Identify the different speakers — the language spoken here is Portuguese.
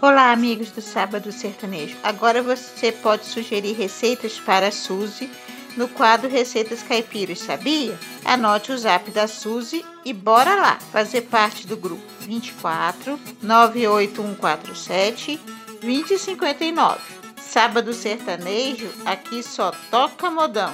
Speaker 1: Olá, amigos do Sábado Sertanejo. Agora você pode sugerir receitas para a Suzy no quadro Receitas Caipiras, sabia? Anote o zap da Suzy e bora lá fazer parte do grupo 24 98147 2059. Sábado Sertanejo, aqui só toca modão.